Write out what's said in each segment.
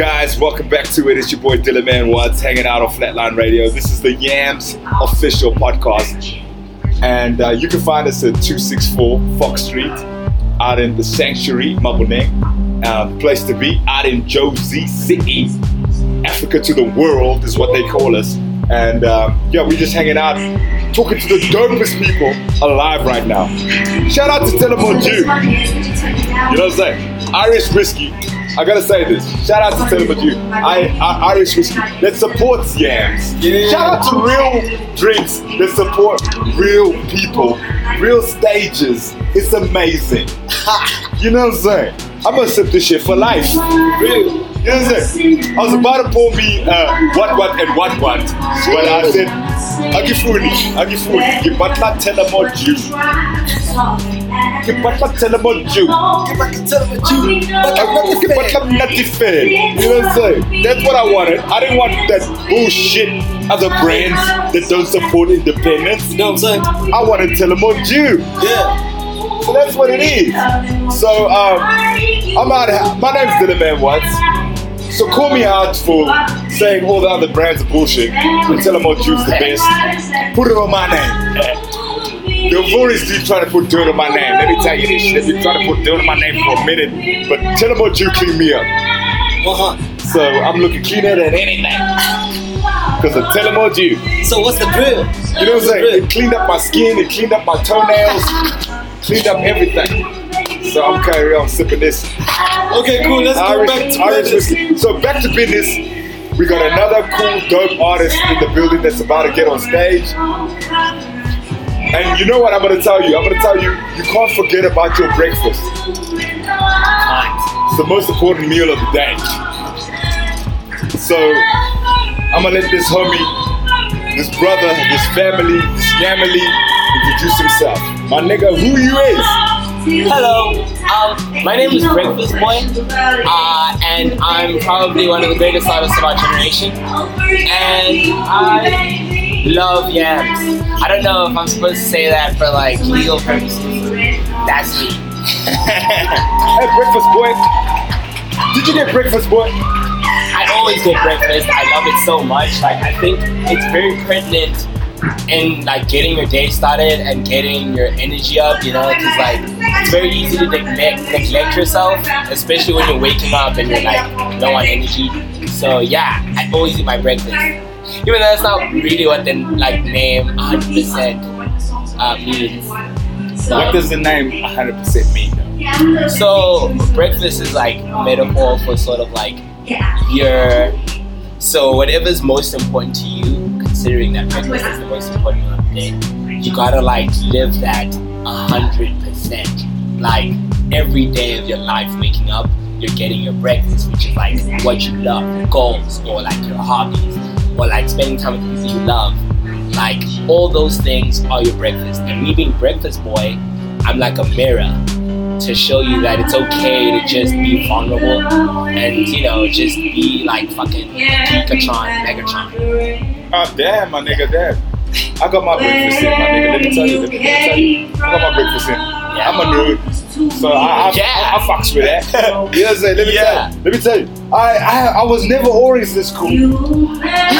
Guys, welcome back to it. It's your boy Dylan Man Watts hanging out on Flatline Radio. This is the Yams official podcast. And uh, you can find us at 264 Fox Street out in the Sanctuary, Maboneng. Uh, place to be out in Jozi City. Africa to the world is what they call us. And um, yeah, we're just hanging out, talking to the dopest people alive right now. Shout out to Tullamore Dew. You know what I'm saying? Irish whiskey. I gotta say this. Shout out to Tullamore Dew. I, I, Irish whiskey that supports yams. Shout out to real drinks that support real people, real stages. It's amazing. you know what I'm saying? I'm gonna sip this shit for life. Real. You know what I'm saying? I was about to pour me uh, what what and what what, but I said, Agifuni, Agifuni, Gibatla Tullamore Dew. Gibatla Tullamore Dew. Gibatla Nati Fair. You know what I'm saying? That's what I wanted. I didn't want that bullshit other brands that don't support independence. You know what I'm saying? I wanted Tullamore Dew. Yeah. So that's what it is. So um, I'm out. Of, my name's Dylan Man Watts. So call me out for saying all the other brands are bullshit. And Tullamore Dew's the best. Put it on my name. They've always been trying to put dirt on my name. Let me tell you this shit. They've been trying to put dirt on my name for a minute. But Tullamore Dew clean me up. Uh-huh. So I'm looking cleaner than anything. Because of Tullamore Dew. So what's the drill? You know what I'm saying? It cleaned up my skin, it cleaned up my toenails, cleaned up everything. So I'm carrying on sipping this Okay, cool. Let's go back to Irish business. whiskey. So back to business. We got another cool, dope artist in the building that's about to get on stage. And you know what I'm gonna tell you? I'm gonna tell you, you can't forget about your breakfast. It's the most important meal of the day. So I'm gonna let this homie, this brother, this family, this family introduce himself. My nigga, who you is? Hello, um, my name is Breakfast Boy, uh, and I'm probably one of the greatest artists of our generation. And I love yams. I don't know if I'm supposed to say that for like legal purposes. That's me. Hey, breakfast boy. Did you get breakfast boy? I always get breakfast. I love it so much. Like I think it's very pertinent in like getting your day started and getting your energy up. You know, because like it's very easy to neglect neglect yourself, especially when you're waking up and you're like low on energy. So yeah, I always eat my breakfast. Even though that's not really what the like name 100% uh, means. So- What does the name 100% mean? though? so breakfast is like a metaphor for sort of like your so whatever's most important to you, considering that breakfast is the most important meal of the day, you gotta like live that hundred percent. Like every day of your life waking up, you're getting your breakfast, which is like what you love, your goals, or like your hobbies, or like spending time with people you love. Like all those things are your breakfast. And me being breakfast boy, I'm like a mirror to show you that it's okay to just be vulnerable and you know just be like fucking Pikachu, Megatron. Oh, damn, my nigga, damn. I got my breakfast in, my nigga. Let me tell you, let me, let me tell you. I got my breakfast in. I'm a nerd. So I, I, Yeah. I, I fucks with that. you know what I'm saying? Let me Yeah. tell you. Let me tell you. I, I, I was never always this cool. You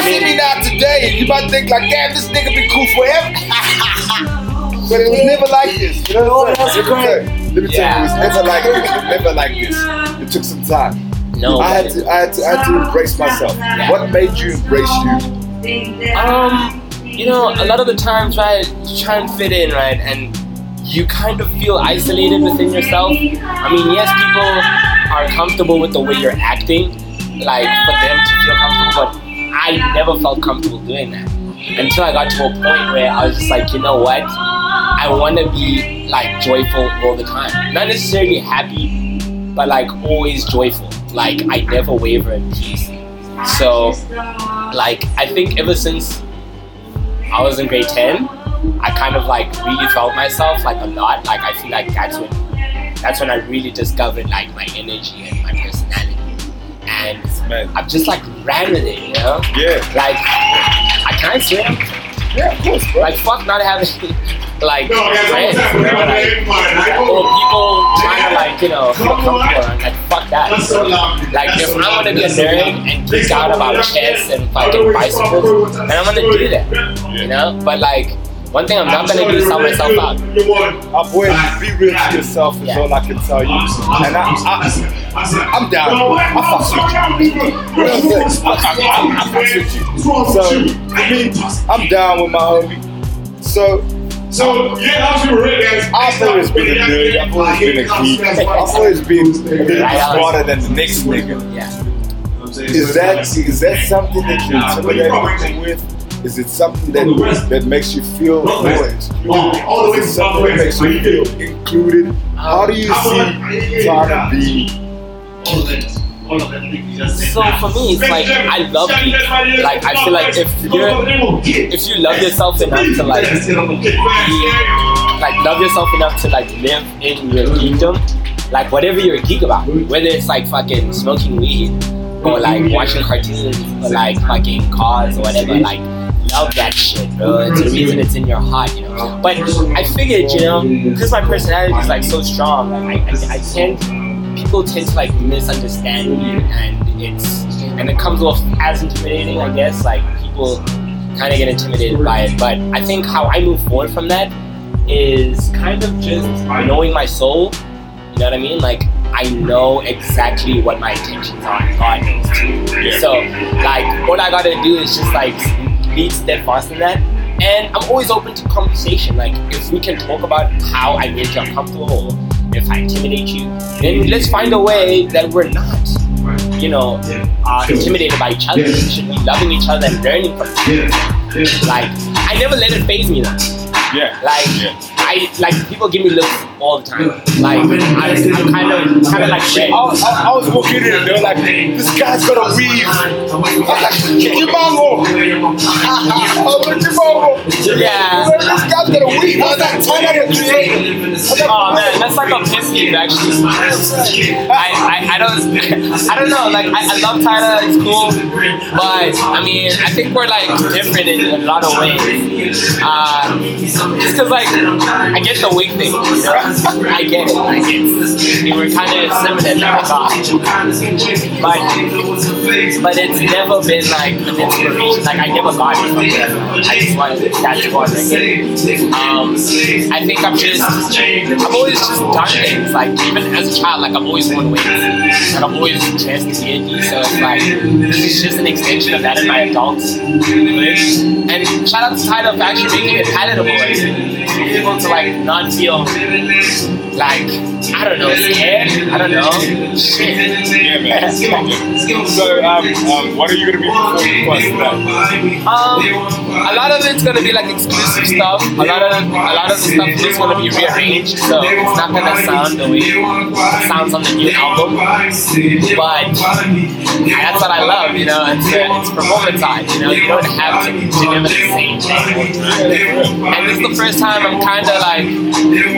see me now today, you might think like, damn, this nigga be cool forever. but it was never like this. You know what I'm saying? Let me tell you. Let tell you, it was Yeah. never like this. It never like this. It took some time. No, I had to, I had to, I had to embrace myself. What made you embrace you? um, you know, a lot of the times, right, you try and fit in, right, and you kind of feel isolated within yourself. I mean, yes, people are comfortable with the way you're acting, like for them to feel comfortable, but I never felt comfortable doing that until I got to a point where I was just like, you know what? I want to be like joyful all the time. Not necessarily happy, but like always joyful. Like I never waver in peace. So, like I think ever since I was in grade 10, I kind of like really felt myself like a lot. Like I feel like that's when that's when I really discovered like my energy and my personality. And Man. I've just like ran with it, you know? Yeah. Like I can't swear. Yeah, of course, bro. Like fuck not having like friends, you know, like, or people trying to like you know feel comfortable. I'm like fuck that. Like if I'm gonna be a nerd and geek out about chess and fucking bicycles, then I'm gonna do that. You know, but like one thing I'm not gonna do is sell myself out. My boy, be real to yourself is Yeah. all I can tell you. And I, I, I'm down. I fucks with you. You know what I'm saying? I, I, I, I fucks with you. So, for me, I'm down with my homie. So, So yeah, that's what we're guys. I've always been a nerd. I've always been a geek. I've always been a little smarter than the next nigga. Yeah. Is that is that something that you intimidate people with? Is it something that that makes you feel more excluded? all the way Is it to something that makes you feel included? How do you see trying to be? So for me, it's like I love geek. Like I feel like if you're if you love yourself enough to like be, like love yourself enough to like live in your geekdom, like whatever you're a geek about, whether it's like fucking smoking weed or like watching cartoons or like fucking cars or whatever, like love that shit, bro. It's the reason it's in your heart, you know. But I figured, you know, because my personality is like so strong, like I, I, I tend people tend to like misunderstand me and it's and it comes off as intimidating, I guess. Like people kind of get intimidated by it, but I think how I move forward from that is kind of just knowing my soul. You know what I mean? Like I know exactly what my intentions are. and God knows too. So like all I gotta do is just like be steadfast in that. And I'm always open to conversation. Like if we can talk about how I made you uncomfortable, or if I intimidate you, then let's find a way that we're not, you know, uh, intimidated by each other. We should be loving each other and learning from each other. Like I never let it phase me though. Yeah. Like I like people give me looks all the time. Like I, I'm kind of kind of like red. I was, I, I was walking in and they're like, this guy's got a weave. I was like, Kikimango. I was like, Kikimango. Yeah. This guy's got a weave. I was like, turn out the creator. Oh man, that's like a piss peeve actually. I, I, I don't I don't know. Like I, I love Tyler, it's cool, but I mean I think we're like different in a lot of ways. Uh, just cause like I get the wig thing, you know? I get it. Like we were kind of similar that regard, but but it's never been like an inspiration. Like I never got it from. I just wanted that's what I get. Um, I think I'm just I've always just done things like even as a child, like I've always worn wigs and I've always dressed weirdly. So it's like this is just an extension of that in my adult life. And shout out to Tyler for actually making it palatable like, people to like not feel like I don't know scared. I don't know shit. Yeah, man. So, um, um, what are you gonna be performing for us today? Um, a lot of it's gonna be like exclusive stuff. A lot of a lot of the stuff is just gonna be rearranged, so it's not gonna sound the way it sounds on the new album. But that's what I love, you know. It's uh, it's performance art, you know. You don't have to deliver the same thing. And this is the first time I'm kind of like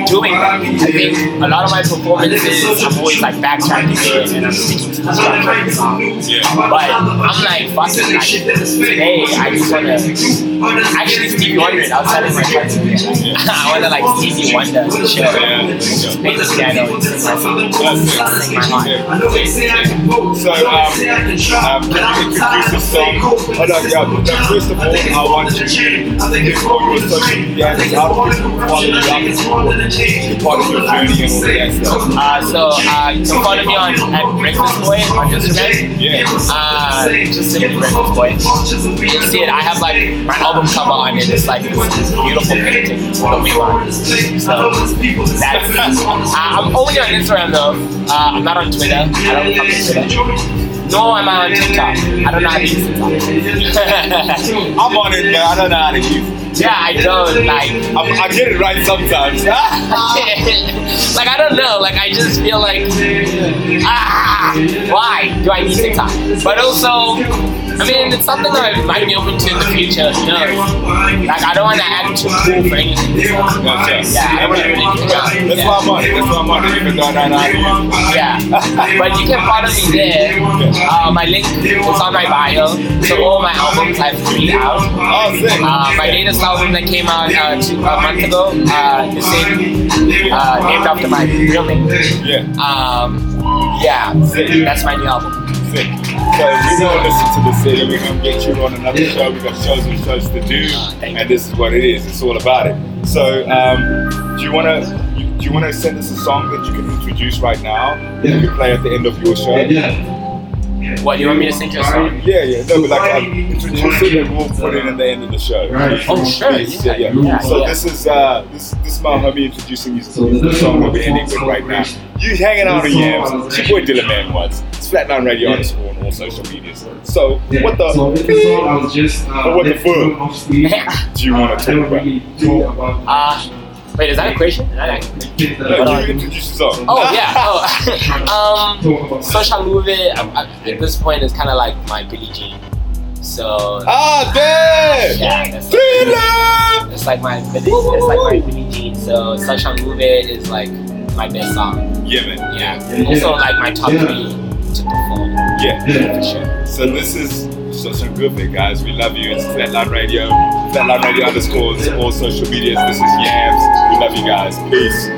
doing that. I think a lot of my performances, I'm always like backtracking it and I'm sticking to the of song. But I'm like, fuck it, like today I just wanna actually Stevie Wonder it outside of my friends. I wanna like Stevie Wonder chill. Just play the piano and my song. My heart. So, um, um, can you introduce yourself? Oh, no, yeah, but first of all, I want you to give all your social media handles, how people follow you up and support you part of your journey and all that stuff. Uh, so uh, you can follow me on at Breakfast Boy on Instagram. Yeah. Uh, just simply Breakfast Boy. You'll see it. I have like my album cover on it. It's like this beautiful painting with a wing on. it. So that's. Uh, I'm only on Instagram though. Uh, I'm not on Twitter. I don't come to Twitter. No, I'm on TikTok. I don't know how to use TikTok. I'm on it, man. I don't know how to use it. yeah, I don't like. I, I get it right sometimes. like I don't know. Like I just feel like ah, why do I need TikTok? But also, I mean, it's something that I might be open to in the future. You know, like I don't want to act too cool for anything. Gotcha. yeah, I want to really do that. That's yeah. why I'm. That's why I'm on it. Even though I'm not out Yeah, but you can follow me there. Uh, my link is on my bio. So all my albums I've three out. Oh, sick. Uh, my latest album that came out uh, two, a month ago, uh, the same, uh, named after my real name. Yeah. Um, yeah, that's my new album. So we're gonna listen to the city. We're gonna get you on another show. We got shows and shows to do, and this is what it is. It's all about it. So, um, do you wanna do you wanna send us a song that you can introduce right now? That you can play at the end of your show. What, you want me to sing your song? Yeah, yeah. No, but like um, introduce it and we'll put it in the end of the show. Oh, sure, Please, yeah, yeah. yeah, So yeah. this is uh this this is my homie introducing you to the song that we're ending with right now. You hanging out on Yams. It's your boy Dylan Man once. It's Flatline Radio underscore on all social medias. So what the So this is all I was just. Uh, What the letting you know, mostly, do you want to I don't talk about? really talk about. Uh, wait, is that a question? Is that a- No, you introduce the. Oh, yeah. Oh, um, social movie at this point is kind of like my Billie Jean. So, Ah, there! yeah, that's Thriller! It's like my it's like my Billie Jean. So social movie is like my best song. Yeah, man. Yeah. Also like my top three to perform Yeah. for sure. So this is social good bit, guys. We love you. It's Flatline Radio. Flatline Radio underscores all social medias. This is Yams. Love you guys. Peace.